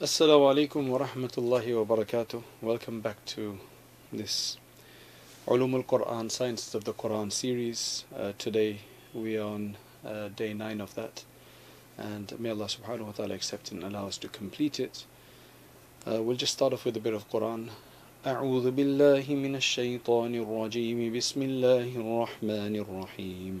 Assalamu alaikum wa rahmatullahi wa barakatuh. Welcome back to this Ulum al-Quran, Sciences of the Quran series. Uh, today we are on uh, day 9 of that and may Allah subhanahu wa ta'ala accept and allow us to complete it. Uh, we'll just start off with a bit of Quran. أعوذ بالله من الشيطان الرجيم بسم الله الرحمن الرحيم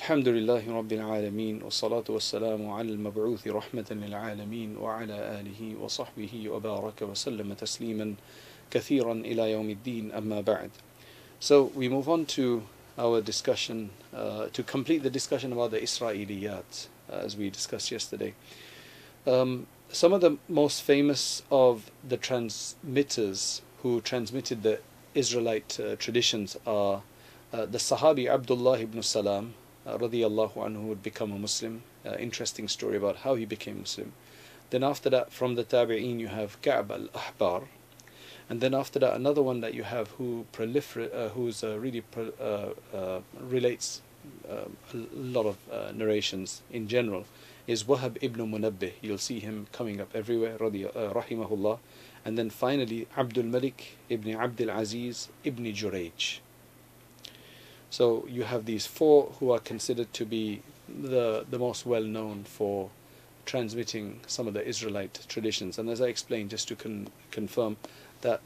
الحمد لله رب العالمين والصلاة والسلام على المبعوث رحمة للعالمين وعلى آله وصحبه وبارك وسلم تسليما كثيرا إلى يوم الدين أما بعد So we move on to our discussion uh, to complete the discussion about the Israeliyat uh, as we discussed yesterday. Um, some of the most famous of the transmitters who transmitted the Israelite uh, traditions are uh, the Sahabi Abdullah ibn Salam uh, radiallahu anhu would become a Muslim. Uh, interesting story about how he became Muslim. Then after that, from the Tabi'een, you have Ka'b al-Ahbar. And then after that, another one that you have who prolifer- uh, who's uh, really uh, uh, relates uh, a lot of narrations in general is Wahab ibn Munabbih. You'll see him coming up everywhere, radi- uh, rahimahullah. And then finally, Abdul Malik ibn Abdul Aziz ibn Jurayj. So you have these four who are considered to be the, the most well known for transmitting some of the Israelite traditions. And as I explained, just to con- confirm that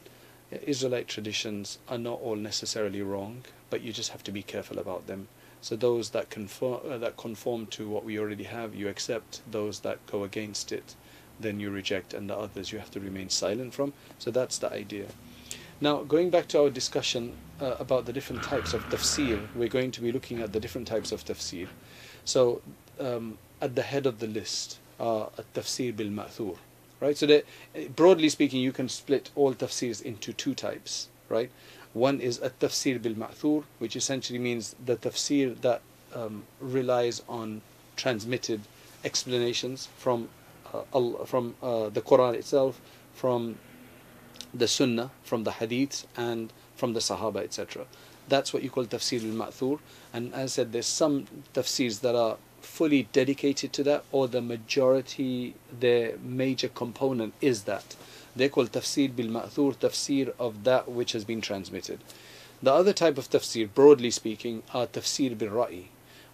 Israelite traditions are not all necessarily wrong, but you just have to be careful about them. So those that conform, uh, that conform to what we already have, you accept. Those that go against it, then you reject, and the others you have to remain silent from. So that's the idea. Now, going back to our discussion uh, about the different types of tafsir, we're going to be looking at the different types of tafsir. So, um, at the head of the list are tafsir bil ma'thur, right? So, broadly speaking, you can split all tafsirs into two types, right? One is a tafsir bil ma'thur, which essentially means the tafsir that um, relies on transmitted explanations from uh, from uh, the Quran itself, from the Sunnah, from the Hadiths, and from the Sahaba, etc. That's what you call tafsir al ma'thur. And as I said, there's some tafsirs that are fully dedicated to that, or the majority, their major component is that. They call tafsir bil ma'thur tafsir of that which has been transmitted. The other type of tafsir, broadly speaking, are tafsir bil ra'i,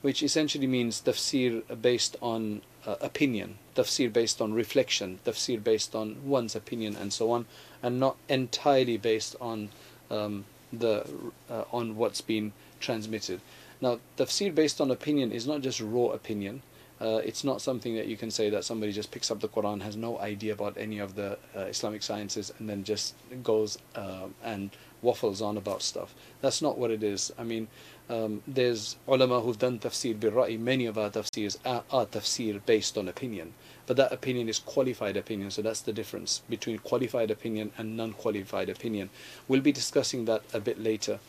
which essentially means tafsir based on uh, opinion, tafsir based on reflection, tafsir based on one's opinion, and so on, and not entirely based on um, the uh, on what's been transmitted. Now, tafsir based on opinion is not just raw opinion. Uh, it's not something that you can say that somebody just picks up the Quran, has no idea about any of the uh, Islamic sciences, and then just goes uh, and waffles on about stuff. That's not what it is. I mean, um, there's ulama who've done tafsir bil ra'i. Many of our tafsirs are, are tafsir based on opinion, but that opinion is qualified opinion. So that's the difference between qualified opinion and non-qualified opinion. We'll be discussing that a bit later.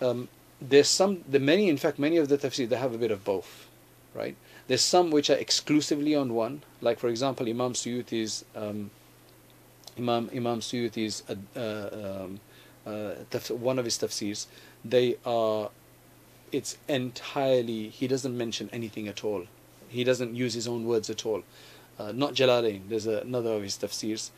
Um, there's some, the many, in fact, many of the tafsir they have a bit of both, right? There's some which are exclusively on one, like for example, Imam Suyuti's um, Imam Imam Suyuti's uh, uh, um, uh, one of his tafsirs. They are, it's entirely. He doesn't mention anything at all. He doesn't use his own words at all. Uh, not Jalalain. There's another of his tafsirs,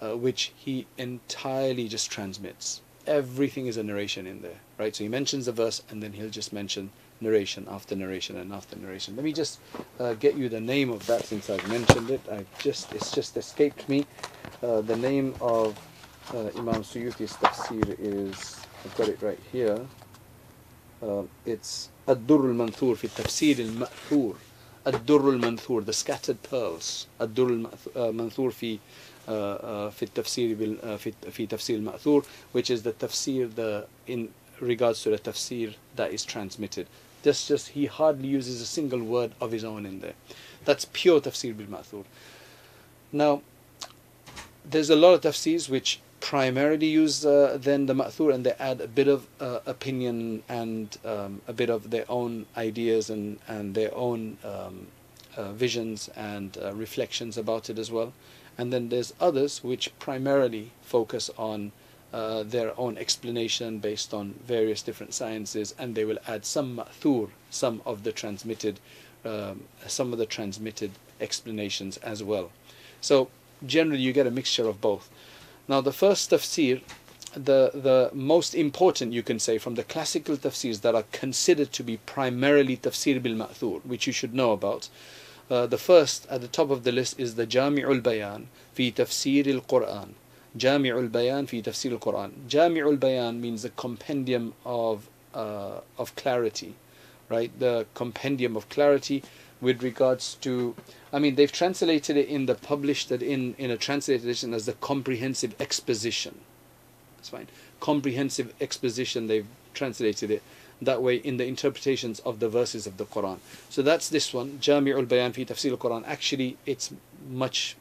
uh, which he entirely just transmits. Everything is a narration in there, right? So he mentions a verse, and then he'll just mention narration after narration and after narration. Let me just uh, get you the name of that since I've mentioned it. I just it's just escaped me. Uh, the name of uh, Imam Suyuti's tafsir is I've got it right here. Uh, it's Ad-Durr al-Manthur fi tafsir al-Ma'thur. Ad-Durr al-Manthur, the scattered pearls. Ad-Durr al-Manthur fi في التفسير بال في في تفسير المأثور which is the tafsir the in regards to the tafsir that is transmitted that's just he hardly uses a single word of his own in there that's pure tafsir bil ma'thur now there's a lot of tafsirs which primarily use uh, then the ma'thur and they add a bit of uh, opinion and um, a bit of their own ideas and, and their own um, uh, visions and uh, reflections about it as well. And then there's others which primarily focus on uh, their own explanation based on various different sciences and they will add some ma'thur, some of the transmitted um, some of the transmitted explanations as well. So generally you get a mixture of both. Now the first tafsir, the, the most important you can say from the classical tafsirs that are considered to be primarily tafsir bil ma'thur, which you should know about. Uh, the first at the top of the list is the Jami'ul Bayan fi tafsir al-Quran. Jami'ul Bayan fi tafsir al-Quran. Jami'ul Bayan means the compendium of uh, of clarity, right? The compendium of clarity with regards to I mean they've translated it in the published it in in a translated edition as the comprehensive exposition. That's fine. Comprehensive exposition they've translated it that way in the interpretations of the verses of the Quran. So that's this one, Jami'ul Bayan fi Tafsir al-Quran. Actually, it's much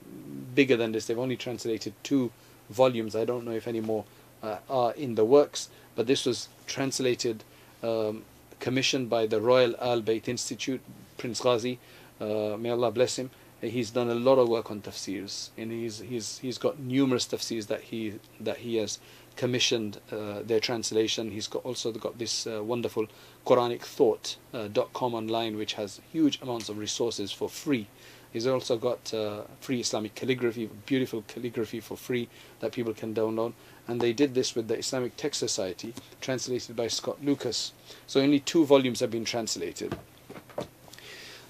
bigger than this. They've only translated two volumes. I don't know if any more uh, are in the works, but this was translated, um, commissioned by the Royal Al Bayt Institute, Prince Ghazi. Uh, may Allah bless him. He's done a lot of work on tafsirs, and he's he's he's got numerous tafsirs that he that he has commissioned uh, their translation. He's got also got this uh, wonderful Quranic Thought.com uh, online, which has huge amounts of resources for free He's also got uh, free Islamic calligraphy, beautiful calligraphy for free that people can download. And they did this with the Islamic Text Society, translated by Scott Lucas. So only two volumes have been translated.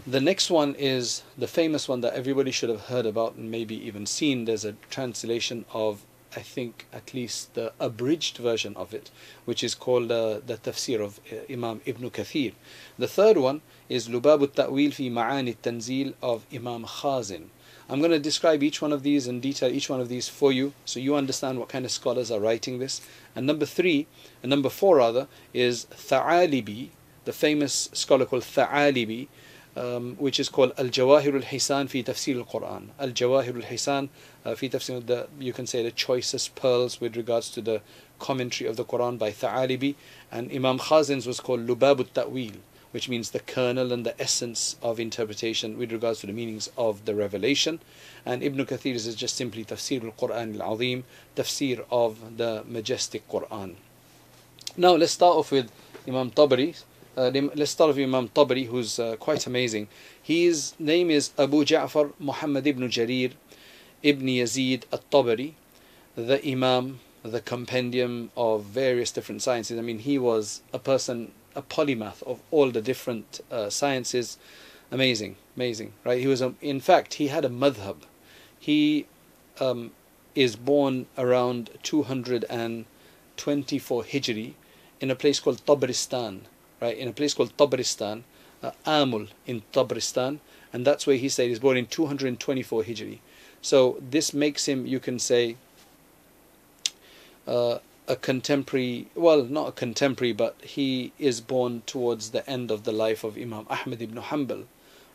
The next one is the famous one that everybody should have heard about and maybe even seen. There's a translation of I think at least the abridged version of it, which is called uh, the Tafsir of uh, Imam Ibn Kathir. The third one is Lubab al-Ta'wil fi Ma'ani tanzil of Imam Khazin. I'm going to describe each one of these in detail each one of these for you so you understand what kind of scholars are writing this. And number three, and number four rather, is Tha'alibi, the famous scholar called Tha'alibi, um, which is called Al Jawahir al Hisan fi Tafsir al Quran. Al Jawahir al Hisan uh, fi Tafsir, the, you can say the choicest pearls with regards to the commentary of the Quran by Tha'alibi. And Imam Khazin's was called Lubab al Ta'wil, which means the kernel and the essence of interpretation with regards to the meanings of the revelation. And Ibn Kathir's is just simply Tafsir al Quran al Azim, Tafsir of the majestic Quran. Now let's start off with Imam Tabari. Uh, let's start with Imam Tabari, who's uh, quite amazing. His name is Abu Ja'far Muhammad ibn Jarir ibn Yazid al-Tabari, the Imam, the compendium of various different sciences. I mean, he was a person, a polymath of all the different uh, sciences. Amazing, amazing, right? He was, a, in fact, he had a madhab. He um, is born around 224 Hijri in a place called Tabaristan right, in a place called Tabristan, uh, Amul in Tabristan, and that's where he said he's born in 224 Hijri. So this makes him, you can say, uh, a contemporary, well, not a contemporary, but he is born towards the end of the life of Imam Ahmad ibn Hanbal,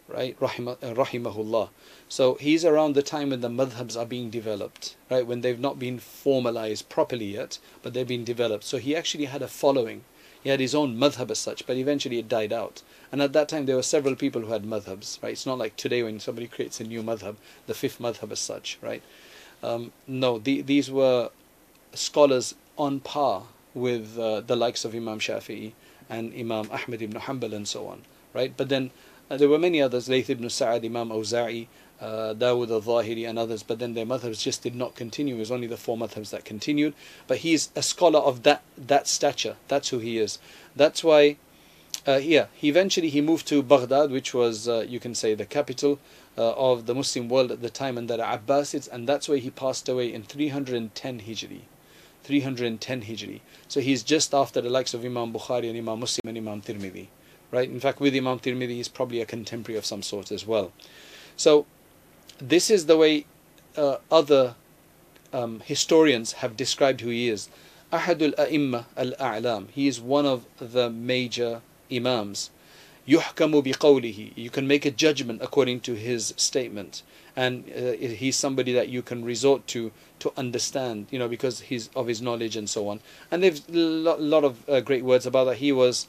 right, Rahimah, uh, rahimahullah. So he's around the time when the madhabs are being developed, right, when they've not been formalized properly yet, but they've been developed. So he actually had a following he had his own madhab as such, but eventually it died out. And at that time there were several people who had madhabs, right? It's not like today when somebody creates a new madhab, the fifth madhab as such, right? Um, no, the, these were scholars on par with uh, the likes of Imam Shafi'i and Imam Ahmad ibn Hanbal and so on, right? But then uh, there were many others, Layth ibn Sa'ad, Imam Awza'i, uh, Dawood al-Zahiri and others, but then their madhabs just did not continue. It was only the four madhabs that continued. But he's a scholar of that that stature. That's who he is. That's why, uh, yeah, he eventually he moved to Baghdad, which was uh, you can say the capital uh, of the Muslim world at the time, and the Abbasids, and that's where he passed away in 310 Hijri. 310 Hijri. So he's just after the likes of Imam Bukhari and Imam Muslim and Imam Tirmidhi. Right? In fact, with Imam Tirmidhi, he's probably a contemporary of some sort as well. So this is the way uh, other um, historians have described who he is. Ahadul A'imma al A'lam. He is one of the major Imams. Yuhkamu biqawlihi. You can make a judgment according to his statement. And uh, he's somebody that you can resort to to understand, you know, because he's of his knowledge and so on. And there's a lot, lot of uh, great words about that. He was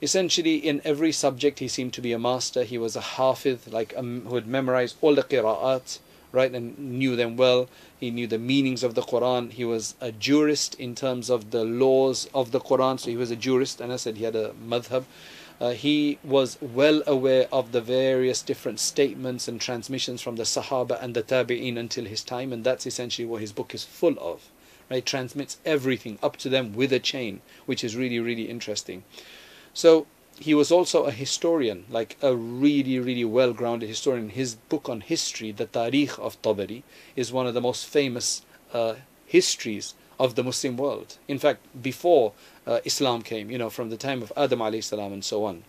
essentially in every subject he seemed to be a master. He was a hafiz like um, who had memorized all the qira'at right and knew them well. He knew the meanings of the quran. He was a jurist in terms of the laws of the quran so he was a jurist. And i said he had a madhab uh, he was well aware of the various different statements and transmissions from the Sahaba and the Tabi'in until his time, and that's essentially what his book is full of. Right, transmits everything up to them with a chain, which is really, really interesting. So he was also a historian, like a really, really well grounded historian. His book on history, the Tarikh of Tabari, is one of the most famous uh, histories of the Muslim world. In fact, before uh, Islam came, you know, from the time of Adam salam and so on.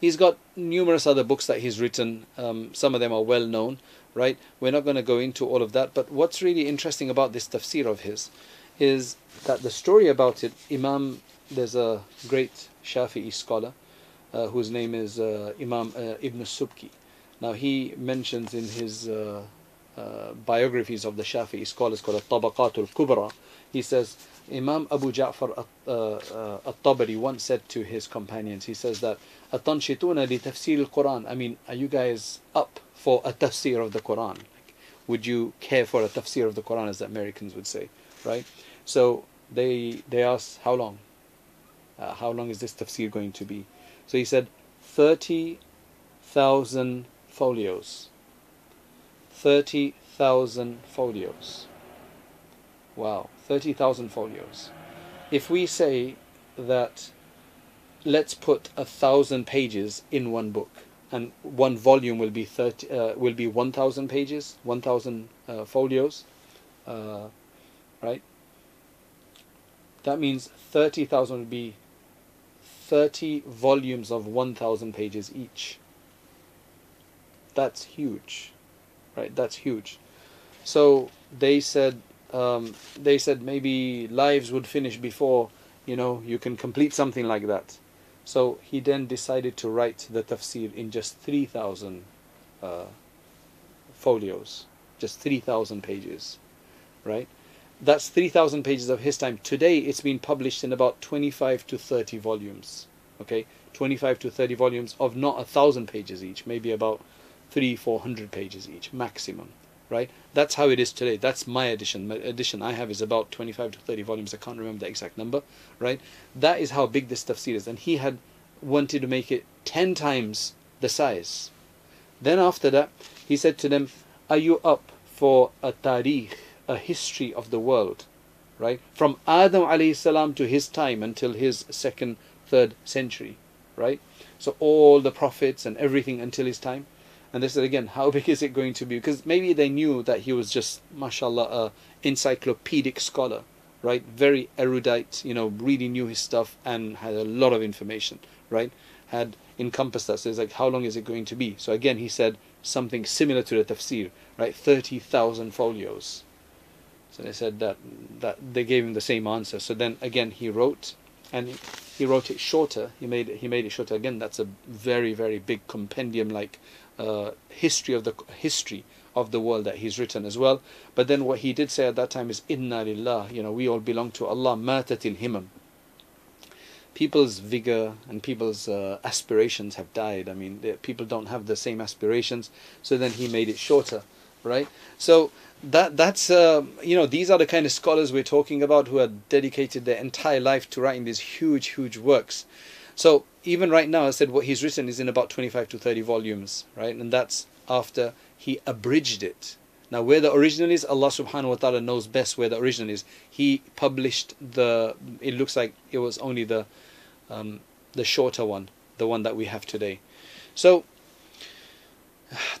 He's got numerous other books that he's written. Um, some of them are well known, right? We're not going to go into all of that. But what's really interesting about this tafsir of his is that the story about it, Imam, there's a great Shafi'i scholar uh, whose name is uh, Imam uh, Ibn Subki. Now he mentions in his uh, uh, biographies of the Shafi'i scholars called Tabaqatul Kubra, he says Imam Abu Ja'far uh, at-Tabari once said to his companions, he says that أَتَنْشِطُونَ لِتَفْسِيرِ الْقُرْآنِ I mean, are you guys up for a tafsir of the Quran? Like, would you care for a tafsir of the Quran as the Americans would say, right? So they they asked, how long? Uh, how long is this tafsir going to be? So he said, 30,000 folios. 30,000 folios. Wow, 30,000 folios. If we say that let's put a thousand pages in one book, and one volume will be 30, uh, will be 1,000 pages, 1,000 uh, folios, uh, right? That means 30,000 would be 30 volumes of 1,000 pages each. That's huge right? That's huge. So they said um, they said maybe lives would finish before you know you can complete something like that. So he then decided to write the tafsir in just three thousand uh, folios, just three thousand pages, right? That's three thousand pages of his time. Today it's been published in about twenty-five to thirty volumes. Okay, twenty-five to thirty volumes of not a thousand pages each, maybe about three, four hundred pages each maximum. Right? That's how it is today. That's my edition. My edition I have is about 25 to 30 volumes. I can't remember the exact number. Right? That is how big this tafsir is. And he had wanted to make it 10 times the size. Then after that, he said to them, Are you up for a tarikh, a history of the world? Right? From Adam alayhi salam to his time until his second, third century. Right? So all the prophets and everything until his time. And they said again, how big is it going to be? Because maybe they knew that he was just, mashallah, encyclopedic scholar, right? Very erudite, you know, really knew his stuff and had a lot of information, right? Had encompassed that. So it's like, how long is it going to be? So again, he said something similar to the tafsir, right? 30,000 folios. So they said that, that they gave him the same answer. So then again, he wrote, and he wrote it shorter. He made it, he made it shorter. Again, that's a very, very big compendium like uh, history of the history of the world that he's written as well. But then what he did say at that time is Inna lillah, you know, we all belong to Allah, matatil himam. People's vigor and people's uh, aspirations have died. I mean, people don't have the same aspirations. So then he made it shorter, right? So that that's uh, you know these are the kind of scholars we're talking about who have dedicated their entire life to writing these huge, huge works. So even right now, I said what he's written is in about 25 to 30 volumes, right? And that's after he abridged it. Now, where the original is, Allah subhanahu wa ta'ala knows best where the original is. He published the, it looks like it was only the, um, the shorter one, the one that we have today. So,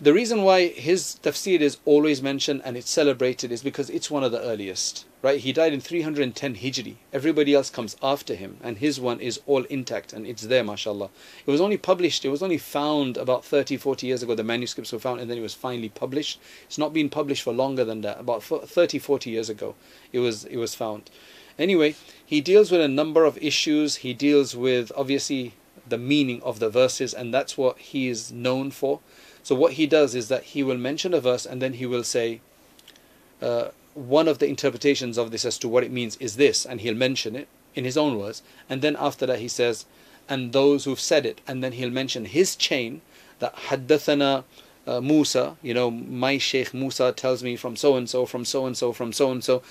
the reason why his tafsir is always mentioned and it's celebrated is because it's one of the earliest right? He died in 310 hijri. Everybody else comes after him and his one is all intact and it's there mashallah. It was only published it was only found about 30 40 years ago. The manuscripts were found and then it was finally published. It's not been published for longer than that about 30 40 years ago it was it was found. Anyway he deals with a number of issues. He deals with obviously the meaning of the verses, and that's what he is known for. So what he does is that he will mention a verse and then he will say, uh, one of the interpretations of this as to what it means is this, and he'll mention it in his own words, and then after that he says, and those who've said it, and then he'll mention his chain that haddathana uh, Musa, you know, my Sheikh Musa tells me from so and so, from so and so, from so and so,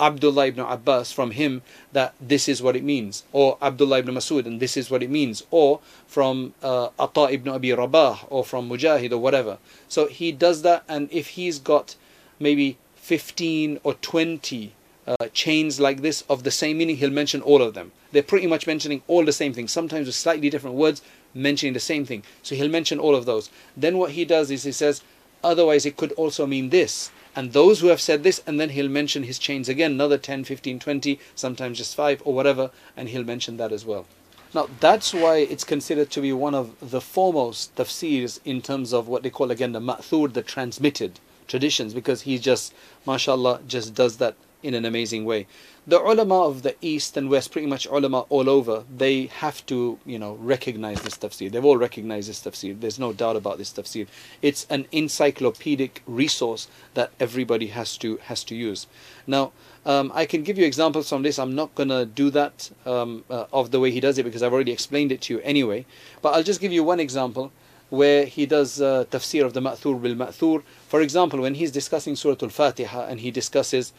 Abdullah ibn Abbas from him that this is what it means, or Abdullah ibn Masud and this is what it means, or from uh, Ata ibn Abi Rabah, or from Mujahid, or whatever. So he does that, and if he's got maybe 15 or 20 uh, chains like this of the same meaning, he'll mention all of them. They're pretty much mentioning all the same thing, sometimes with slightly different words, mentioning the same thing. So he'll mention all of those. Then what he does is he says, otherwise it could also mean this and those who have said this and then he'll mention his chains again another 10 15 20 sometimes just 5 or whatever and he'll mention that as well. Now that's why it's considered to be one of the foremost tafsirs in terms of what they call again the ma'thur the transmitted traditions because he just mashallah just does that in an amazing way the ulama of the east and west, pretty much ulama all over, they have to, you know, recognize this tafsir. They've all recognized this tafsir. There's no doubt about this tafsir. It's an encyclopedic resource that everybody has to has to use. Now, um, I can give you examples from this. I'm not gonna do that um, uh, of the way he does it because I've already explained it to you anyway. But I'll just give you one example where he does uh, tafsir of the ma'thur bil ma'thur. For example, when he's discussing Surah Al-Fatiha and he discusses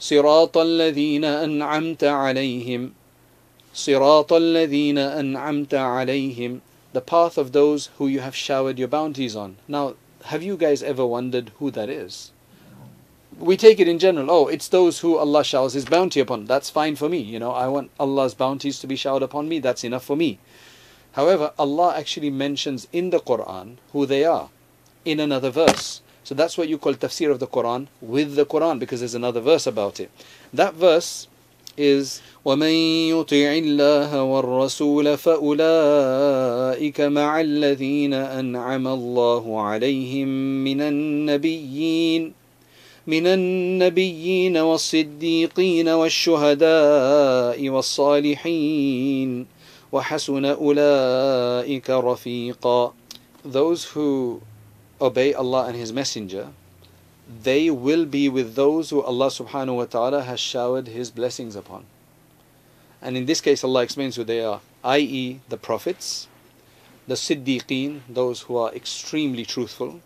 صراط الذين أنعمت عليهم صراط الذين أنعمت عليهم the path of those who you have showered your bounties on. Now, have you guys ever wondered who that is? We take it in general, oh, it's those who Allah showers His bounty upon. That's fine for me. You know, I want Allah's bounties to be showered upon me. That's enough for me. However, Allah actually mentions in the Quran who they are in another verse. So that's what you call tafsir of the Quran with the Quran because there's another verse about it. That verse is ومن يطع الله والرسول فأولئك مع الذين أنعم الله عليهم من النبيين من النبيين والصديقين والشهداء والصالحين وحسن أولئك رفيقا Those who obey Allah and His Messenger, they will be with those who Allah subhanahu wa ta'ala has showered His blessings upon. And in this case, Allah explains who they are, i.e., the prophets, the siddiqeen, those who are extremely truthful,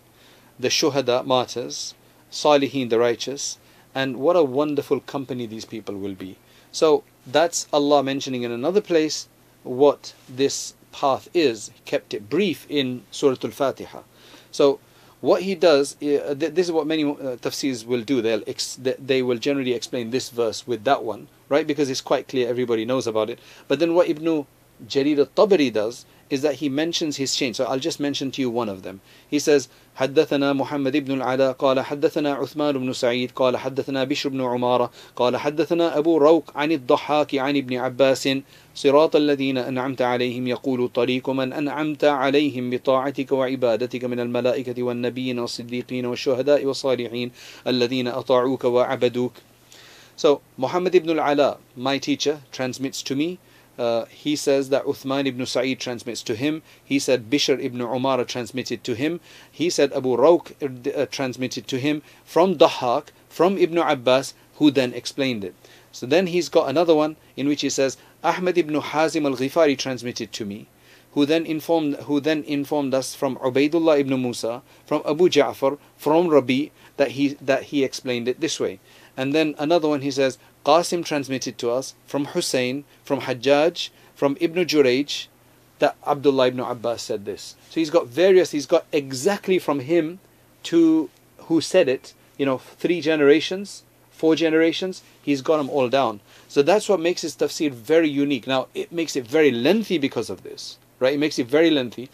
the shuhada, martyrs, salihin, the righteous, and what a wonderful company these people will be. So that's Allah mentioning in another place what this path is. He kept it brief in Surah Al-Fatiha. So what he does, uh, this is what many uh, tafsirs will do. They'll they will generally explain this verse with that one, right? Because it's quite clear, everybody knows about it. But then what Ibn Jarir al-Tabari does is that he mentions his chain. So I'll just mention to you one of them. He says, حدثنا محمد بن العلاء قال حدثنا عثمان بن سعيد قال حدثنا بشر بن عمارة قال حدثنا أبو روق عن الضحاك عن ابن عباس صراط الذين أنعمت عليهم يقول طريق من أنعمت عليهم بطاعتك وعبادتك من الملائكة والنبيين والصديقين والشهداء والصالحين الذين أطاعوك وعبدوك So Muhammad ibn al-Ala, my teacher, transmits to me uh, he says that Uthman ibn Sa'id transmits to him. He said Bishr ibn Umar transmitted to him. He said Abu Rawq uh, transmitted to him from Dahak, from Ibn Abbas, who then explained it. So then he's got another one in which he says Ahmad ibn Hazim al-Ghifari transmitted to me, who then informed who then informed us from Ubaidullah ibn Musa, from Abu Ja'far, from Rabi that he that he explained it this way. And then another one he says Qasim transmitted to us from Hussein, from Hajjaj, from Ibn Jurayj, that Abdullah ibn Abbas said this. So he's got various, he's got exactly from him to who said it, you know, three generations, four generations, he's got them all down. So that's what makes his tafsir very unique. Now, it makes it very lengthy because of this, right? It makes it very lengthy.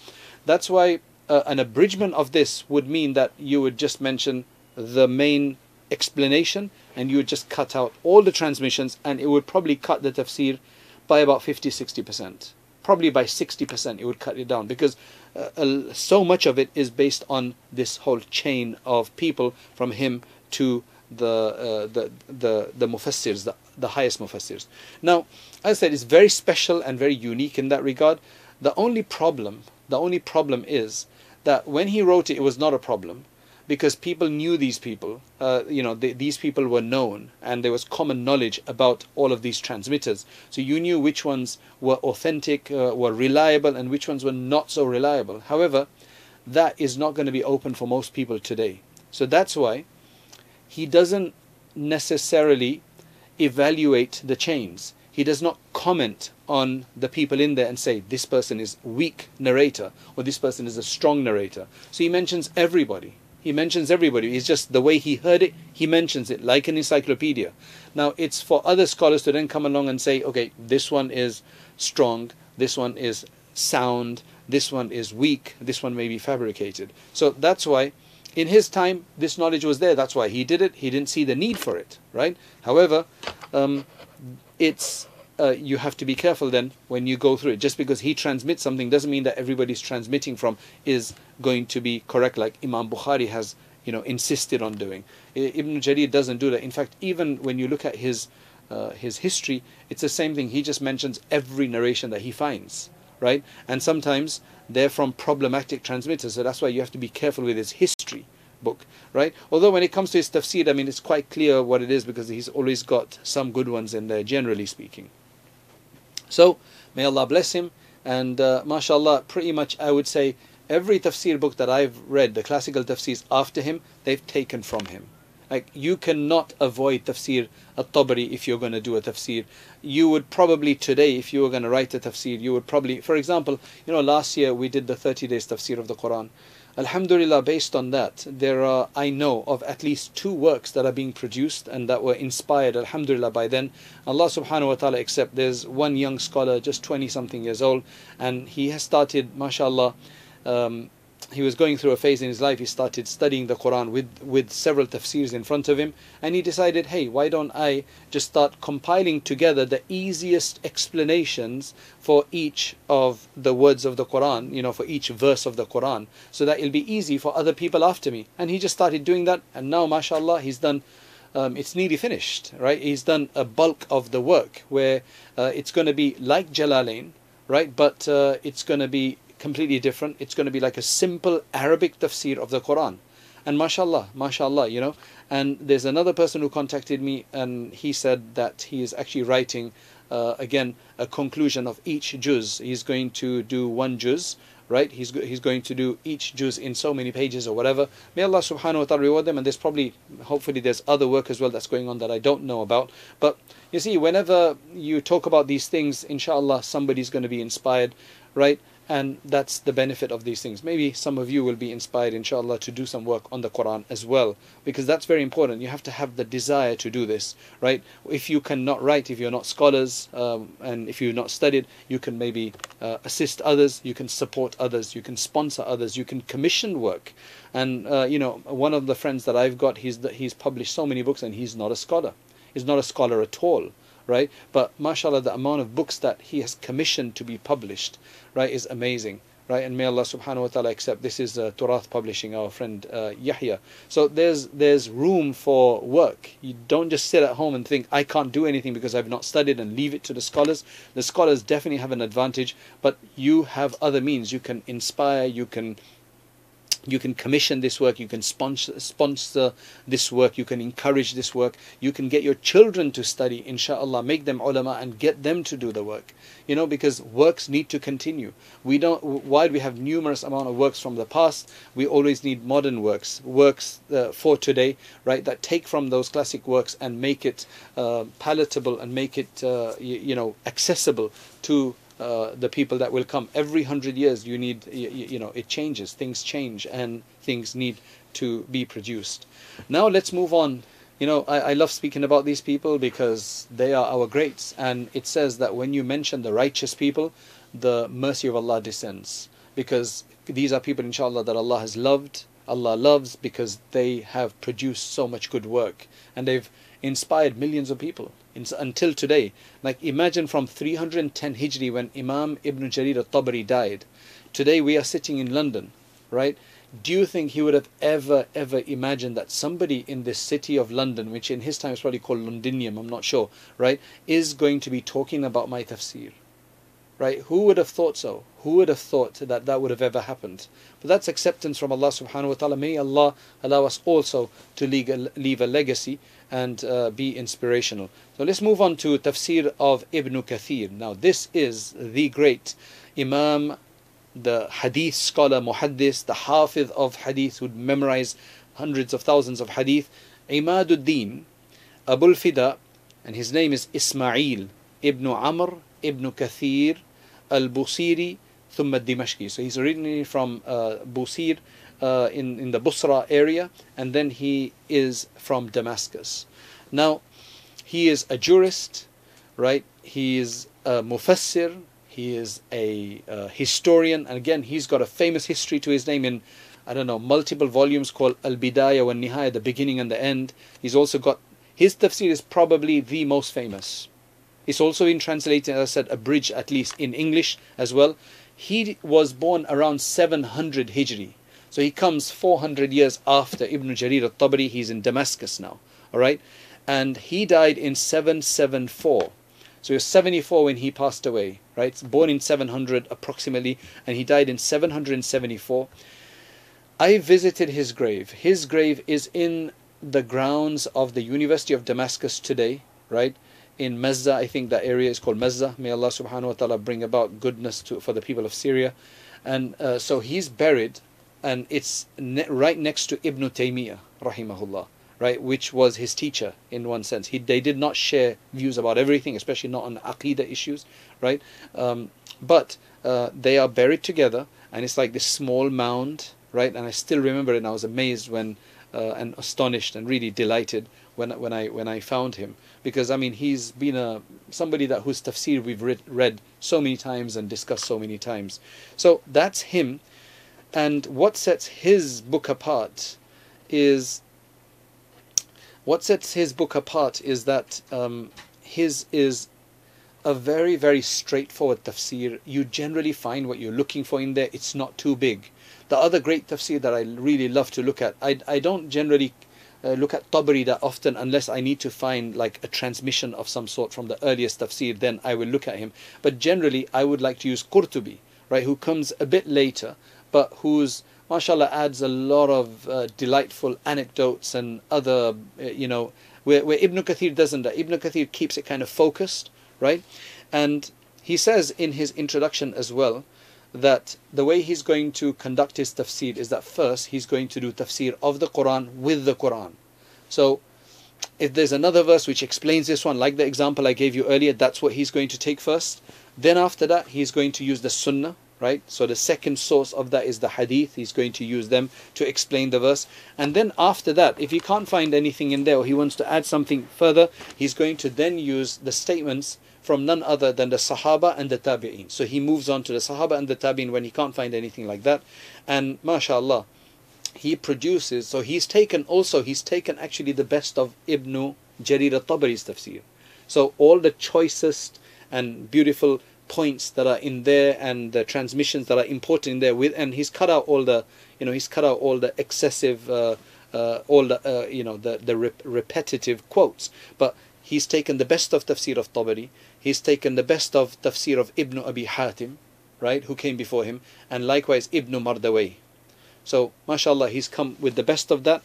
That's why uh, an abridgment of this would mean that you would just mention the main explanation and you would just cut out all the transmissions and it would probably cut the tafsir by about 50 60%. Probably by 60% it would cut it down because uh, so much of it is based on this whole chain of people from him to the uh, the the the mufassirs, the, the highest mufassirs. Now, as I said, it's very special and very unique in that regard. The only problem, the only problem is that when he wrote it, it was not a problem because people knew these people. Uh, you know, they, these people were known, and there was common knowledge about all of these transmitters. So you knew which ones were authentic, uh, were reliable, and which ones were not so reliable. However, that is not going to be open for most people today. So that's why he doesn't necessarily evaluate the chains. He does not comment on the people in there and say this person is weak narrator or this person is a strong narrator. So he mentions everybody. He mentions everybody. It's just the way he heard it, he mentions it like an encyclopedia. Now, it's for other scholars to then come along and say, okay, this one is strong, this one is sound, this one is weak, this one may be fabricated. So that's why in his time this knowledge was there. That's why he did it. He didn't see the need for it, right? However, um, it's uh, you have to be careful then when you go through it. Just because he transmits something doesn't mean that everybody's transmitting from is going to be correct, like Imam Bukhari has, you know, insisted on doing. Ibn Jarir doesn't do that. In fact, even when you look at his uh, his history, it's the same thing. He just mentions every narration that he finds, right? And sometimes they're from problematic transmitters, so that's why you have to be careful with his history book, right? Although when it comes to his tafsir, I mean, it's quite clear what it is because he's always got some good ones in there, generally speaking. So, may Allah bless him. And uh, mashallah, pretty much I would say every tafsir book that I've read, the classical tafsirs after him, they've taken from him. Like you cannot avoid tafsir at-Tabari if you're going to do a tafsir. You would probably today, if you were going to write a tafsir, you would probably, for example, you know, last year we did the 30 days tafsir of the Quran. Alhamdulillah, based on that, there are, I know of at least two works that are being produced and that were inspired, Alhamdulillah, by then. Allah subhanahu wa ta'ala accept. There's one young scholar, just 20 something years old, and he has started, mashallah, um, he was going through a phase in his life, he started studying the Quran with, with several tafsirs in front of him, and he decided, hey, why don't I just start compiling together the easiest explanations for each of the words of the Quran, you know, for each verse of the Quran, so that it'll be easy for other people after me. And he just started doing that, and now, mashallah, he's done. Um, it's nearly finished, right? He's done a bulk of the work where uh, it's going to be like Jalalain, right? But uh, it's going to be completely different. It's going to be like a simple Arabic tafsir of the Quran. And mashallah, mashallah, you know. And there's another person who contacted me and he said that he is actually writing, uh, again, a conclusion of each juz. He's going to do one juz, right? He's, he's going to do each juz in so many pages or whatever. May Allah subhanahu wa ta'ala reward them. And there's probably, hopefully, there's other work as well that's going on that I don't know about. But you see, whenever you talk about these things, inshallah, somebody's going to be inspired, right? And that's the benefit of these things. Maybe some of you will be inspired, inshallah, to do some work on the Quran as well, because that's very important. You have to have the desire to do this, right? If you cannot write, if you're not scholars, um, and if you've not studied, you can maybe uh, assist others, you can support others, you can sponsor others, you can commission work. And uh, you know, one of the friends that I've got, he's he's published so many books, and he's not a scholar. He's not a scholar at all right? But mashallah, the amount of books that he has commissioned to be published, right, is amazing. Right, and may Allah subhanahu wa ta'ala accept. This is uh, Turath Publishing, our friend uh, Yahya. So there's there's room for work. You don't just sit at home and think I can't do anything because I've not studied and leave it to the scholars. The scholars definitely have an advantage, but you have other means. You can inspire. You can you can commission this work, you can sponsor, sponsor this work, you can encourage this work, you can get your children to study, inshallah, make them ulama and get them to do the work. You know, because works need to continue. We don't, while we have numerous amount of works from the past, we always need modern works, works uh, for today, right, that take from those classic works and make it uh, palatable and make it, uh, you, you know, accessible to uh, the people that will come. Every hundred years, you need, you, you, know, it changes, things change, and things need to be produced. Now let's move on. You know, I, I love speaking about these people because they are our greats, and it says that when you mention the righteous people, the mercy of Allah descends because these are people, inshallah, that Allah has loved. Allah loves because they have produced so much good work, and they've inspired millions of people until today. Like imagine from 310 Hijri when Imam Ibn Jarir al-Tabari died. Today we are sitting in London, right? Do you think he would have ever, ever imagined that somebody in this city of London, which in his time was probably called Londinium, I'm not sure, right, is going to be talking about my tafsir? Right? Who would have thought so? Who would have thought that that would have ever happened? But that's acceptance from Allah subhanahu wa ta'ala. May Allah allow us also to leave a, leave a legacy and uh, be inspirational. So let's move on to tafsir of Ibn Kathir. Now this is the great Imam, the hadith scholar, muhaddis, the hafiz of hadith who would memorize hundreds of thousands of hadith. Imaduddin Abul Fida, and his name is Ismail ibn Amr ibn Kathir al-Busiri ثم الدمشقي. So he's originally from uh, Busir uh, in, in the Busra area and then he is from Damascus. Now he is a jurist, right? He is a mufassir, he is a uh, historian and again he's got a famous history to his name in I don't know multiple volumes called Al Bidayah wa Nihaya, the beginning and the end. He's also got his tafsir is probably the most famous. It's also been translated, as I said, abridged at least in English as well. He was born around 700 Hijri. So he comes 400 years after Ibn Jarir al-Tabari. He's in Damascus now. All right. And he died in 774. So he was 74 when he passed away, right? Born in 700 approximately, and he died in 774. I visited his grave. His grave is in the grounds of the University of Damascus today, right? In Mazza. I think that area is called Mazza. May Allah subhanahu wa ta'ala bring about goodness to, for the people of Syria. And uh, so he's buried, and it's ne- right next to Ibn Taymiyyah, rahimahullah, right, which was his teacher in one sense. He, they did not share views about everything, especially not on aqidah issues, right? Um, but uh, they are buried together, and it's like this small mound, right? And I still remember it, and I was amazed when, uh, and astonished and really delighted when, when, I, when I found him because I mean he's been a somebody that whose tafsir we've read, read so many times and discussed so many times. So that's him, and what sets his book apart is what sets his book apart is that um, his is a very very straightforward tafsir. You generally find what you're looking for in there. It's not too big. The other great tafsir that I really love to look at, I, I don't generally uh, look at Tabari that often unless I need to find like a transmission of some sort from the earliest tafsir then I will look at him. But generally I would like to use Qurtubi right who comes a bit later but who's mashallah adds a lot of uh, delightful anecdotes and other uh, you know where, where Ibn Kathir doesn't. Ibn Kathir keeps it kind of focused right? And he says in his introduction as well that the way he's going to conduct his tafsir is that first he's going to do tafsir of the Quran with the Quran. So if there's another verse which explains this one, like the example I gave you earlier, that's what he's going to take first. Then after that, he's going to use the Sunnah, right? So the second source of that is the Hadith. He's going to use them to explain the verse. And then after that, if he can't find anything in there or he wants to add something further, he's going to then use the statements from none other than the Sahaba and the Tabi'een. So he moves on to the Sahaba and the Tabi'een when he can't find anything like that. And mashallah, he produces, so he's taken also, he's taken actually the best of Ibn Jarir al-Tabari's tafsir. So all the choicest and beautiful points that are in there and the transmissions that are important in there with, and he's cut out all the, you know, he's cut out all the excessive, uh, uh, all the, uh, you know, the, the rep- repetitive quotes. But he's taken the best of tafsir of Tabari, he's taken the best of tafsir of Ibn Abi Hatim, right, who came before him, and likewise Ibn Mardaway. So, mashallah, he's come with the best of that.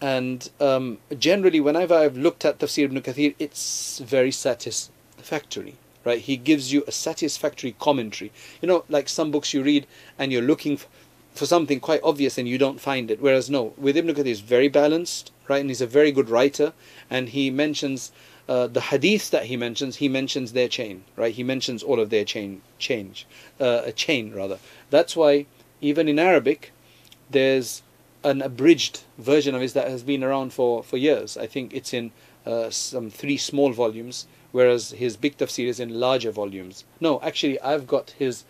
And um, generally, whenever I've looked at Tafsir ibn Kathir, it's very satisfactory, right? He gives you a satisfactory commentary. You know, like some books you read and you're looking for something quite obvious and you don't find it. Whereas, no, with Ibn Kathir, he's very balanced, right? And he's a very good writer. And he mentions uh, the hadith that he mentions, he mentions their chain, right? He mentions all of their chain, change, uh, a chain rather. That's why even in Arabic, there's an abridged version of it that has been around for, for years. I think it's in uh, some three small volumes, whereas his big tafsir is in larger volumes. No, actually, I've got his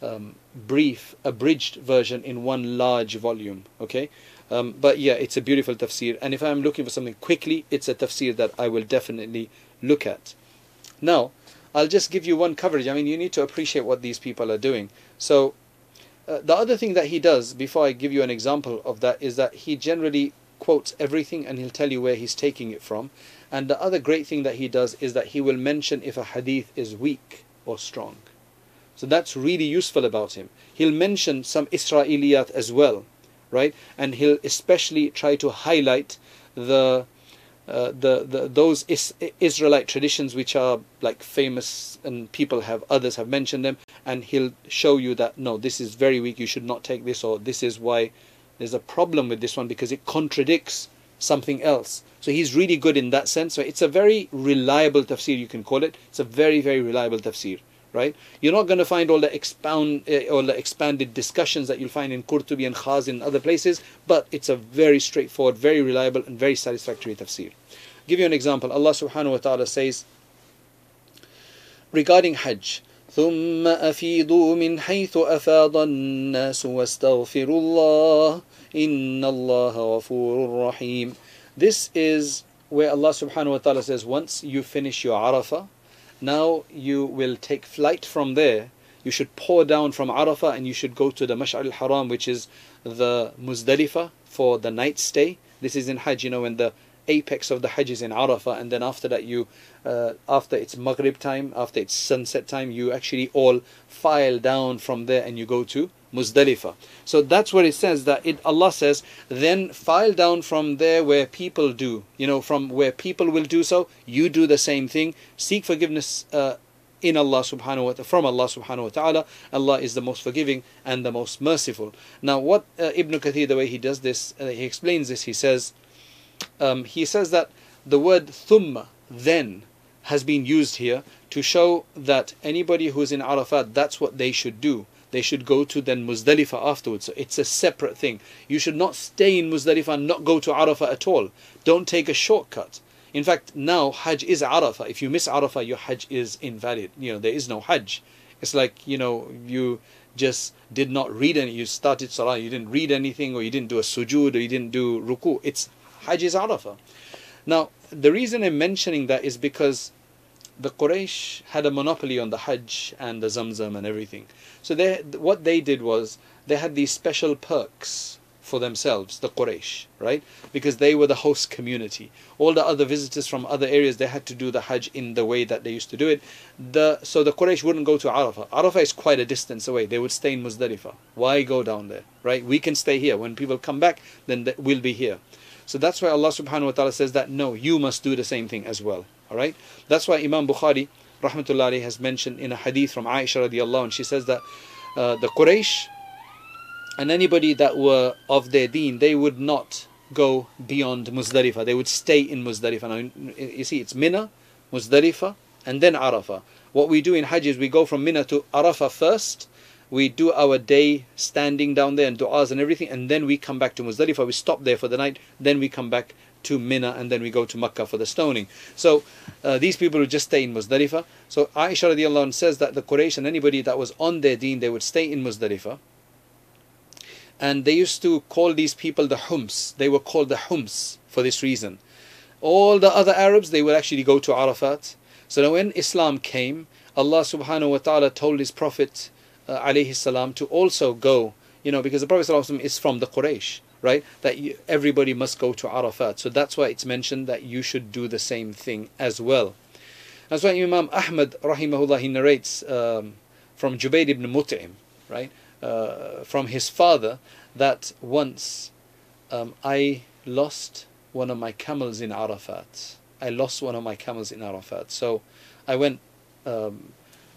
um, brief, abridged version in one large volume. Okay, um, but yeah, it's a beautiful tafsir. And if I'm looking for something quickly, it's a tafsir that I will definitely look at. Now, I'll just give you one coverage. I mean, you need to appreciate what these people are doing. So, uh, the other thing that he does, before I give you an example of that, is that he generally quotes everything and he'll tell you where he's taking it from. And the other great thing that he does is that he will mention if a hadith is weak or strong. So that's really useful about him. He'll mention some Israeliyat as well, right? And he'll especially try to highlight the uh, the, the those is, Israelite traditions which are like famous and people have others have mentioned them. And he'll show you that no this is very weak you should not take this or this is why there's a problem with this one because it contradicts something else. So he's really good in that sense. So it's a very reliable tafsir you can call it. It's a very very reliable tafsir right? You're not going to find all the expound uh, all the expanded discussions that you'll find in Qurtubi and Khazin other places, but it's a very straightforward, very reliable, and very satisfactory tafsir. I'll give you an example. Allah Subhanahu wa Taala says regarding Hajj. ثم أفيضوا من حيث أفاض الناس واستغفروا الله إن الله غفور رحيم This is where Allah subhanahu wa ta'ala says once you finish your Arafah now you will take flight from there. You should pour down from Arafah and you should go to the Mash'ar al-Haram which is the Muzdalifah for the night stay. This is in Hajj you know when the apex of the Hajj is in Arafah, and then after that, you uh, after it's Maghrib time, after it's sunset time, you actually all file down from there and you go to Muzdalifah. So that's where it says that it Allah says, then file down from there where people do, you know, from where people will do so, you do the same thing. Seek forgiveness. Uh, in Allah subhanahu wa ta'ala, from Allah subhanahu wa ta'ala. Allah is the most forgiving and the most merciful. Now, what uh, Ibn Kathir, the way he does this, uh, he explains this, he says, um, he says that the word thumma, then, has been used here to show that anybody who's in Arafat, that's what they should do. They should go to then Muzdalifah afterwards. So it's a separate thing. You should not stay in Muzdalifah and not go to Arafah at all. Don't take a shortcut. In fact, now Hajj is Arafah. If you miss Arafah, your Hajj is invalid. You know, there is no Hajj. It's like, you know, you just did not read any, you started Salah, you didn't read anything, or you didn't do a sujood, or you didn't do ruku. It's Hajj is Arafah. Now, the reason I'm mentioning that is because the Quraysh had a monopoly on the Hajj and the Zamzam and everything. So they, what they did was they had these special perks for themselves, the Quraysh, right? Because they were the host community. All the other visitors from other areas, they had to do the Hajj in the way that they used to do it. The, so the Quraysh wouldn't go to Arafah. Arafah is quite a distance away. They would stay in Muzdalifah. Why go down there, right? We can stay here. When people come back, then we'll be here. So that's why Allah subhanahu wa ta'ala says that no, you must do the same thing as well. Alright? That's why Imam Bukhari rahmatullahi has mentioned in a hadith from Aisha radiallahu and she says that uh, the Quraysh and anybody that were of their deen, they would not go beyond Muzdalifah. They would stay in Muzdalifah. Now, you see, it's Mina, Muzdalifah, and then Arafah. What we do in Hajj is we go from Mina to Arafah first, we do our day standing down there and du'as and everything, and then we come back to Muzdalifah. We stop there for the night, then we come back to Mina, and then we go to Makkah for the stoning. So uh, these people would just stay in Muzdalifah. So Aisha radiallahu anh says that the Quraysh and anybody that was on their deen, they would stay in Muzdalifah. And they used to call these people the Hums. They were called the Hums for this reason. All the other Arabs, they would actually go to Arafat. So now when Islam came, Allah subhanahu wa ta'ala told His Prophet, uh, alayhi salam to also go, you know, because the Prophet is from the Quraysh, right? That you, everybody must go to Arafat. So that's why it's mentioned that you should do the same thing as well. That's why Imam Ahmad, rahimahullah, he narrates um, from Jubayr ibn Mut'im, right? Uh, from his father, that once um, I lost one of my camels in Arafat. I lost one of my camels in Arafat. So I went um,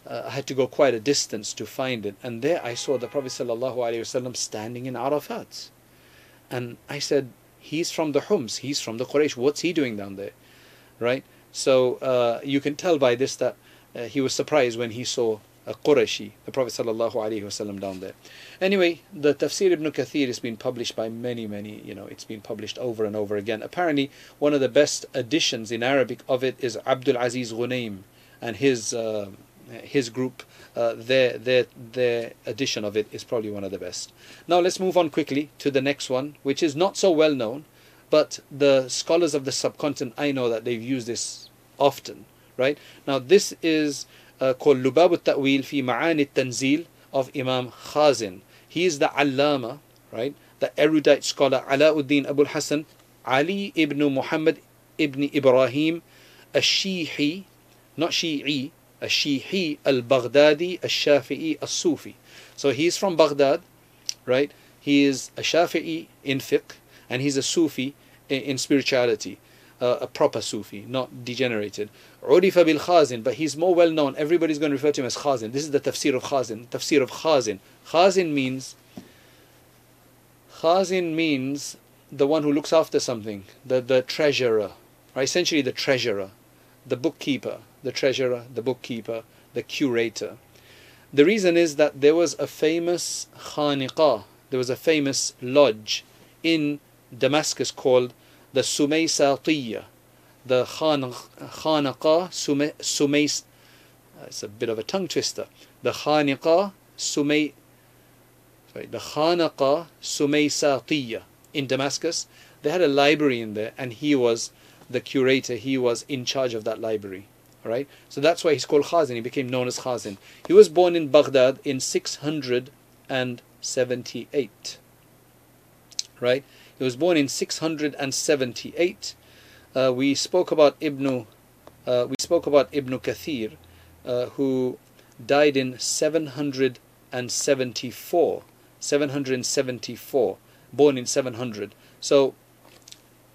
uh, I had to go quite a distance to find it. And there I saw the Prophet ﷺ standing in Arafat. And I said, he's from the Hums, he's from the Quraysh, what's he doing down there? Right? So uh, you can tell by this that uh, he was surprised when he saw a Qurayshi, the Prophet ﷺ down there. Anyway, the Tafsir ibn Kathir has been published by many, many, you know, it's been published over and over again. Apparently, one of the best editions in Arabic of it is Abdul Aziz Ghunaim and his uh, his group, uh, their their their edition of it is probably one of the best. Now let's move on quickly to the next one, which is not so well known, but the scholars of the subcontinent I know that they've used this often. Right now, this is uh, called Lubab al-Ta'wil fi Ma'ani al-Tanzil of Imam Khazin. He is the Allama, right? The erudite scholar Alauddin Abu Hassan Ali ibn Muhammad ibn Ibrahim al-Shihi, not Shi'i, Ashihi al-Baghdadi a Shafi'i, a Sufi. So he's from Baghdad, right? He is a Shafi'i in fiqh and he's a Sufi in spirituality. Uh, a proper Sufi, not degenerated. Urifa bil Khazin, but he's more well known. Everybody's going to refer to him as Khazin. This is the tafsir of Khazin. Tafsir of Khazin. Khazin means Khazin means the one who looks after something, the, the treasurer, right? essentially the treasurer, the bookkeeper, the treasurer, the bookkeeper, the curator. The reason is that there was a famous khaniqah, there was a famous lodge in Damascus called the Sumaysatiyya. The khaniqah Sumays, uh, it's a bit of a tongue twister. The khaniqah Sumay, sorry, the khaniqah Sumaysatiyya in Damascus. They had a library in there, and he was the curator. He was in charge of that library. Right? So that's why he's called Khazin. He became known as Khazin. He was born in Baghdad in 678. Right? He was born in 678. Uh, we spoke about Ibn uh, we spoke about Ibn Kathir, uh, who died in 774. 774, born in 700. So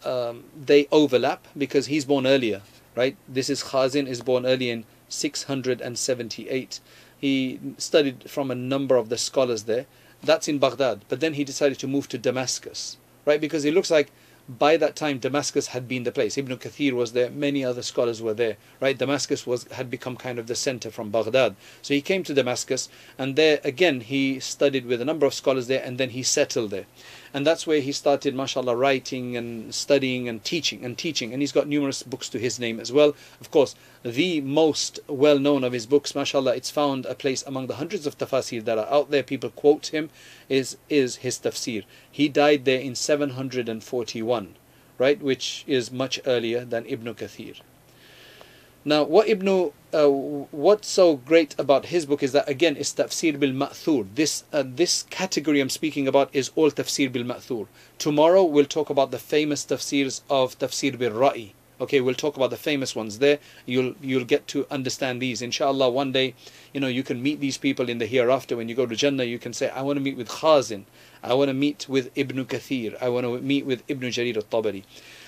um, they overlap because he's born earlier right? This is Khazin, is born early in 678. He studied from a number of the scholars there. That's in Baghdad. But then he decided to move to Damascus, right? Because it looks like by that time Damascus had been the place. Ibn Kathir was there, many other scholars were there, right? Damascus was had become kind of the center from Baghdad. So he came to Damascus and there again he studied with a number of scholars there and then he settled there and that's where he started mashallah writing and studying and teaching and teaching. And he's got numerous books to his name as well. Of course the most well known of his books mashallah it's found a place among the hundreds of tafsir that are out there. People quote him is is his tafsir. He died there in 741 right? Which is much earlier than ibn kathir now, what Ibn, uh, what's so great about his book is that again, it's tafsir bil ma'thur. This uh, this category I'm speaking about is all tafsir bil ma'thur. Tomorrow we'll talk about the famous tafsirs of tafsir bil ra'i. Okay, we'll talk about the famous ones there. You'll you'll get to understand these. Inshallah, one day, you know, you can meet these people in the hereafter. When you go to Jannah, you can say, I want to meet with Khazin. I want to meet with Ibn Kathir. I want to meet with Ibn Jarir al-Tabari.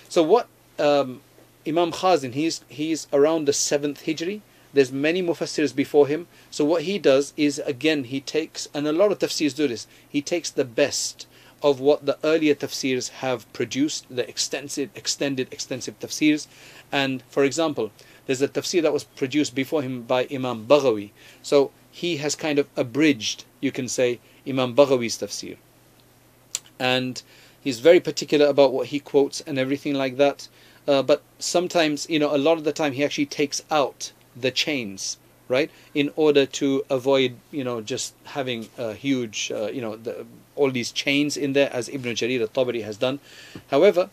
So what um, Imam Khazin, he's, he's around the 7th Hijri. There's many mufassirs before him. So what he does is, again, he takes, and a lot of tafsirs do this, he takes the best of what the earlier tafsirs have produced, the extensive, extended, extensive tafsirs. And for example, there's a tafsir that was produced before him by Imam Baghawi. So he has kind of abridged, you can say, Imam Baghawi's tafsir. And he's very particular about what he quotes and everything like that. Uh, but sometimes, you know, a lot of the time he actually takes out the chains, right, in order to avoid, you know, just having a huge, uh, you know, the, all these chains in there, as Ibn Jarir al-Tabari has done. However,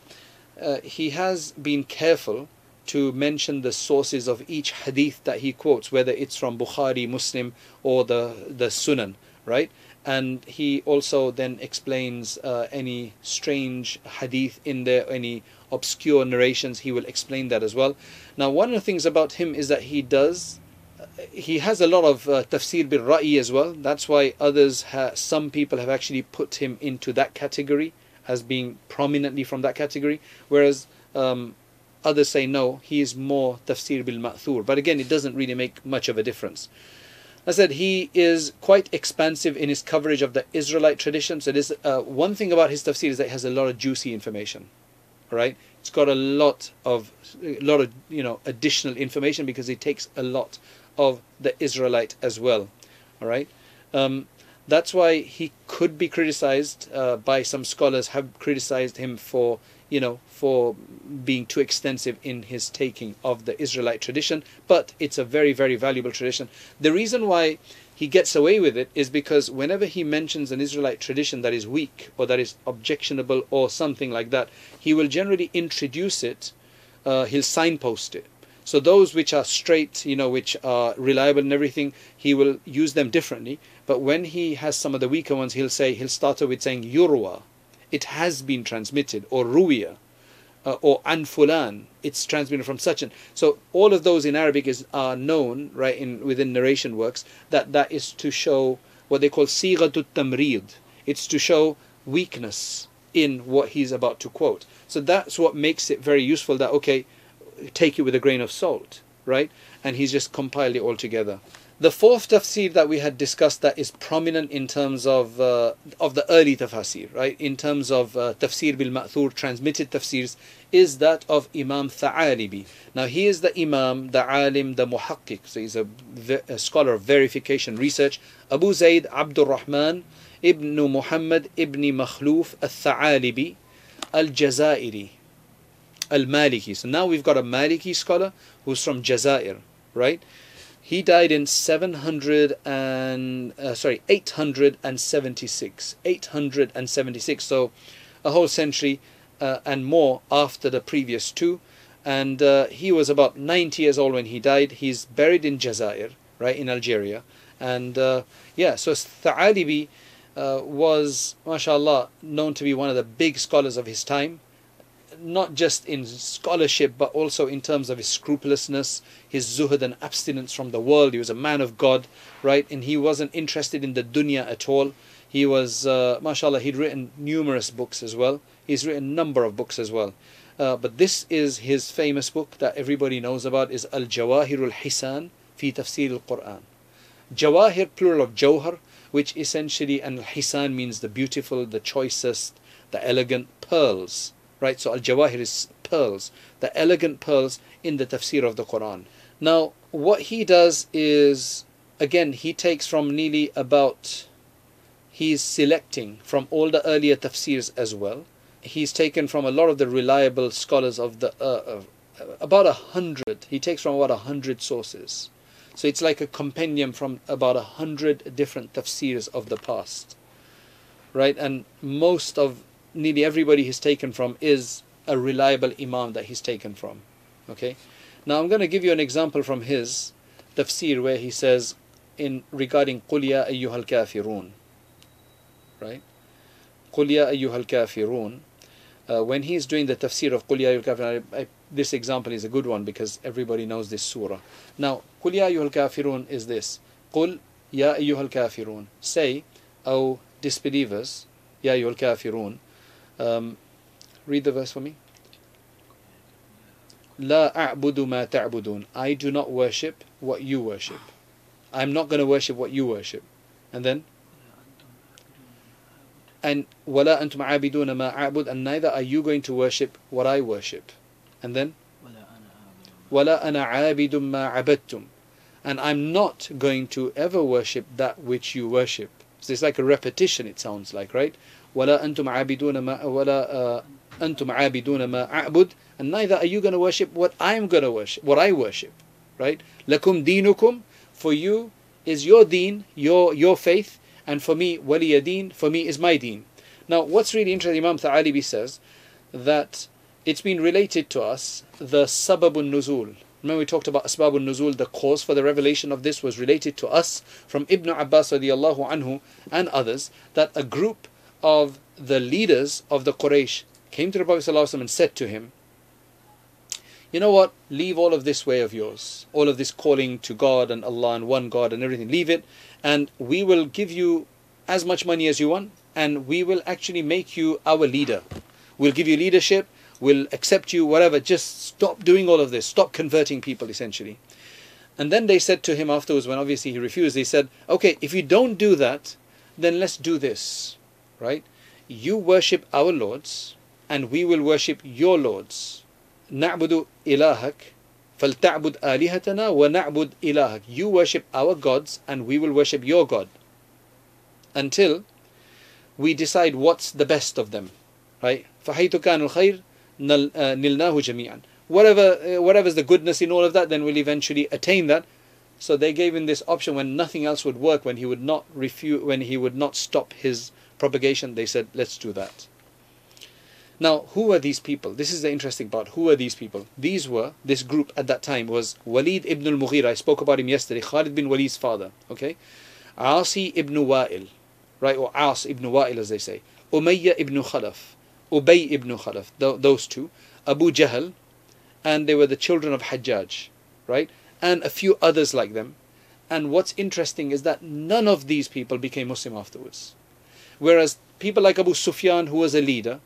uh, he has been careful to mention the sources of each hadith that he quotes, whether it's from Bukhari, Muslim, or the the Sunan, right? And he also then explains uh, any strange hadith in there, any obscure narrations, he will explain that as well. Now, one of the things about him is that he does, he has a lot of uh, tafsir bil ra'i as well. That's why others, ha- some people have actually put him into that category as being prominently from that category, whereas um, others say no, he is more tafsir bil ma'thur. But again, it doesn't really make much of a difference. I said he is quite expansive in his coverage of the Israelite tradition. So, uh, one thing about his tafsir is that he has a lot of juicy information right? It's got a lot of a lot of you know additional information because it takes a lot of the Israelite as well. All right. Um, that's why he could be criticized uh, by some scholars have criticized him for you know for being too extensive in his taking of the Israelite tradition but it's a very very valuable tradition the reason why he gets away with it is because whenever he mentions an Israelite tradition that is weak or that is objectionable or something like that, he will generally introduce it, uh, he'll signpost it. So those which are straight, you know, which are reliable and everything, he will use them differently. But when he has some of the weaker ones, he'll say he'll start with saying yurwa, it has been transmitted, or ruwiya, uh, or anfulan, it's transmitted from such and so all of those in Arabic is are known right in within narration works that that is to show what they call sighatut tamrid. It's to show weakness in what he's about to quote. So that's what makes it very useful. That okay, take it with a grain of salt, right? And he's just compiled it all together. The fourth tafsir that we had discussed that is prominent in terms of uh, of the early tafsir, right? In terms of uh, tafsir bil ma'thur, transmitted tafsirs, is that of Imam Tha'alibi. Now he is the Imam, the Alim, the Muhakkik. So he's a, a scholar of verification research. Abu Zayd Abdul Rahman ibn Muhammad ibn Makhluf al-Tha'alibi al-Jazairi al-Maliki. So now we've got a Maliki scholar who's from Jazair, right? He died in 700 and uh, sorry 876 876 so a whole century uh, and more after the previous two. And uh, he was about 90 years old when he died. He's buried in Jazair right in Algeria. And uh, yeah so Tha'alibi uh, was mashallah known to be one of the big scholars of his time not just in scholarship, but also in terms of his scrupulousness, his zuhud and abstinence from the world. He was a man of God, right? And he wasn't interested in the dunya at all. He was, uh, mashallah, he'd written numerous books as well. He's written a number of books as well. Uh, but this is his famous book that everybody knows about is Al Jawahir al Hisan fi Tafsir al Quran. Jawahir, plural of Jawhar, which essentially, and Hisan means the beautiful, the choicest, the elegant pearls right? So Al Jawahir is pearls, the elegant pearls in the tafsir of the Quran. Now, what he does is, again, he takes from nearly about, he's selecting from all the earlier tafsirs as well. He's taken from a lot of the reliable scholars of the, uh, uh, about a hundred, he takes from about a hundred sources. So it's like a compendium from about a hundred different tafsirs of the past. Right? And most of nearly everybody he's taken from is a reliable imam that he's taken from. Okay, now I'm going to give you an example from his tafsir where he says in regarding Qulia ayyuhal kafirun, right? Qulia ayyuhal kafirun. Uh, when he's doing the tafsir of Qulia ayyuhal kafirun, I, I, this example is a good one because everybody knows this surah. Now, Qulia ayyuhal kafirun is this: Qul ya ayyuhal kafirun. Say, O disbelievers, ya ayyuhal kafirun. um, read the verse for me. لا أعبد ما تعبدون. I do not worship what you worship. I'm not going to worship what you worship. And then? And ولا أنتم عابدون ما أعبد. And neither are you going to worship what I worship. And then? ولا أنا عابد ما عبدتم. And I'm not going to ever worship that which you worship. So it's like a repetition, it sounds like, right? ولا أنتم عابدون ما ولا أنتم عابدون ما أعبد and neither are you going to worship what I'm going to worship what I worship right? لكم دينكم for you is your deen your your faith and for me ولي دين for me is my deen. Now what's really interesting Imam Tha'alibi says that it's been related to us the sababun nuzul. Remember we talked about Asbabun Nuzul, the cause for the revelation of this was related to us from Ibn Abbas radiallahu anhu and others, that a group of the leaders of the Quraysh came to the Prophet ﷺ and said to him, You know what? Leave all of this way of yours, all of this calling to God and Allah and one God and everything. Leave it, and we will give you as much money as you want, and we will actually make you our leader. We'll give you leadership, we'll accept you, whatever. Just stop doing all of this, stop converting people essentially. And then they said to him afterwards, when obviously he refused, they said, Okay, if you don't do that, then let's do this right? You worship our lords and we will worship your lords. نعبد إلهك فلتعبد آلهتنا ونعبد إلهك. You worship our gods and we will worship your God. Until we decide what's the best of them. Right? فحيث كان الخير نلناه جميعا. Whatever, whatever's the goodness in all of that, then we'll eventually attain that. So they gave him this option when nothing else would work, when he would not refute, when he would not stop his propagation, they said, let's do that. Now, who were these people? This is the interesting part. Who were these people? These were, this group at that time was Walid ibn al-Mughira. I spoke about him yesterday. Khalid bin Walid's father. Okay? Asi ibn Wa'il. Right? Or As ibn Wa'il as they say. Umayyah ibn Khalaf. Ubay ibn Khalaf. Th- those two. Abu Jahl, and they were the children of Hajjaj, right? And a few others like them. And what's interesting is that none of these people became Muslim afterwards. Whereas people like Abu Sufyan, who was a leader,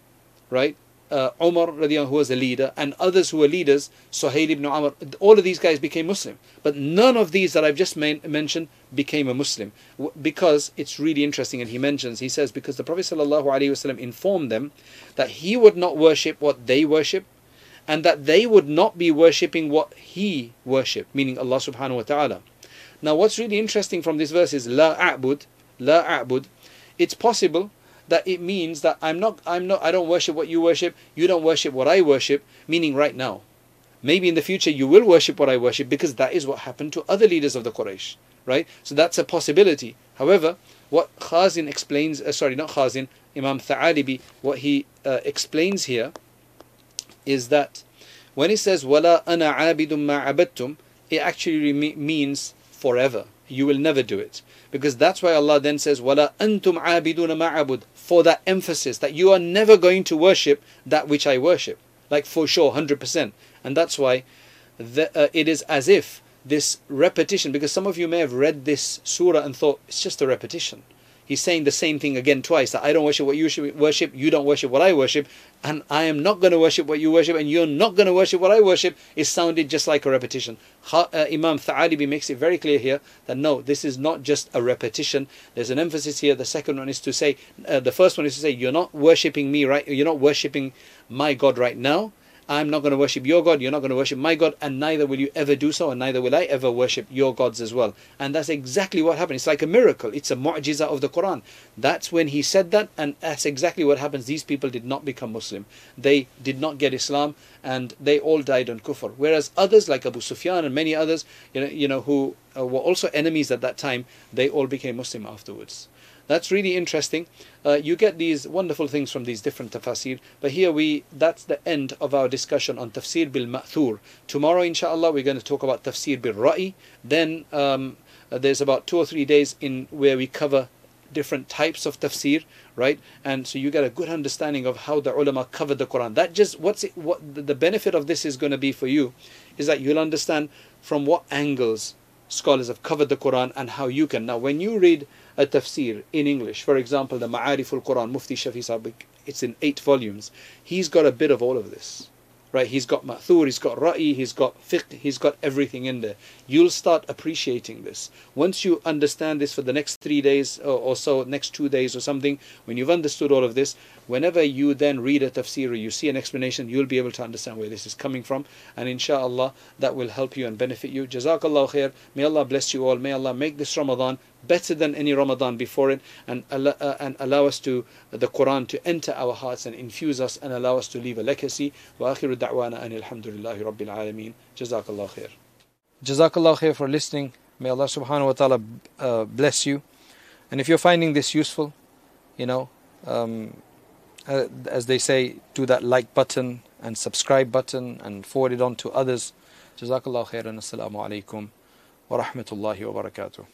right? Uh, Umar, who was a leader, and others who were leaders, Suhail ibn Amr, all of these guys became Muslim. But none of these that I've just mentioned became a Muslim. Because it's really interesting, and he mentions, he says, because the Prophet ﷺ informed them that he would not worship what they worship, and that they would not be worshipping what he worshipped, meaning Allah subhanahu wa ta'ala. Now what's really interesting from this verse is La a'bud, La a'bud. It's possible that it means that I'm not I'm not I don't worship what you worship, you don't worship what I worship, meaning right now. Maybe in the future you will worship what I worship because that is what happened to other leaders of the Quraysh, right? So that's a possibility. However, what Khazin explains, uh, sorry, not Khazin, Imam Tha'alibi, what he uh, explains here is that when he says wala ana abidum ma abadtum, it actually means forever. You will never do it. Because that's why Allah then says wala antum abiduna ma abud for that emphasis that you are never going to worship that which I worship. Like for sure, 100%. And that's why the, uh, it is as if this repetition, because some of you may have read this surah and thought it's just a repetition he's saying the same thing again twice that I don't worship what you worship, you don't worship what I worship, and I am not going to worship what you worship, and you're not going to worship what I worship. It sounded just like a repetition. Uh, Imam Tha'alibi makes it very clear here that no, this is not just a repetition. There's an emphasis here. The second one is to say, uh, the first one is to say, you're not worshipping me right, you're not worshipping my God right now I'm not going to worship your God, you're not going to worship my God, and neither will you ever do so, and neither will I ever worship your gods as well. And that's exactly what happened. It's like a miracle, it's a mu'jiza of the Quran. That's when he said that, and that's exactly what happens. These people did not become Muslim, they did not get Islam, and they all died on kufr. Whereas others, like Abu Sufyan and many others, you know, you know who uh, were also enemies at that time, they all became Muslim afterwards. That's really interesting. Uh, you get these wonderful things from these different tafsir. But here we, that's the end of our discussion on tafsir bil ma'thur. Tomorrow, inshallah, we're going to talk about tafsir bil ra'i. Then um, uh, there's about two or three days in where we cover different types of tafsir, right? And so you get a good understanding of how the ulama covered the Quran. That just what's it, what the benefit of this is going to be for you is that you'll understand from what angles scholars have covered the Quran and how you can. Now, when you read a tafsir in English, for example, the Ma'arif al Quran, Mufti Shafi Sahib, it's in eight volumes. He's got a bit of all of this right? He's got ma'thur, he's got ra'i, he's got fiqh, he's got everything in there. You'll start appreciating this. Once you understand this for the next three days or, or so, next two days or something, when you've understood all of this, whenever you then read a tafsir or you see an explanation, you'll be able to understand where this is coming from. And inshallah, that will help you and benefit you. Jazakallah khair. May Allah bless you all. May Allah make this Ramadan better than any Ramadan before it and, uh, and allow us to, the Quran to enter our hearts and infuse us and allow us to leave a legacy. وآخر دعوانا أن الحمد لله رب العالمين جزاك الله خير جزاك الله خير for listening. May Allah subhanahu wa ta'ala uh, bless you. And if you're finding this useful, you know, um, uh, as they say, do that like button and subscribe button and forward it on to others. Jazakallah khairan. Assalamu alaikum wa rahmatullahi wa barakatuh.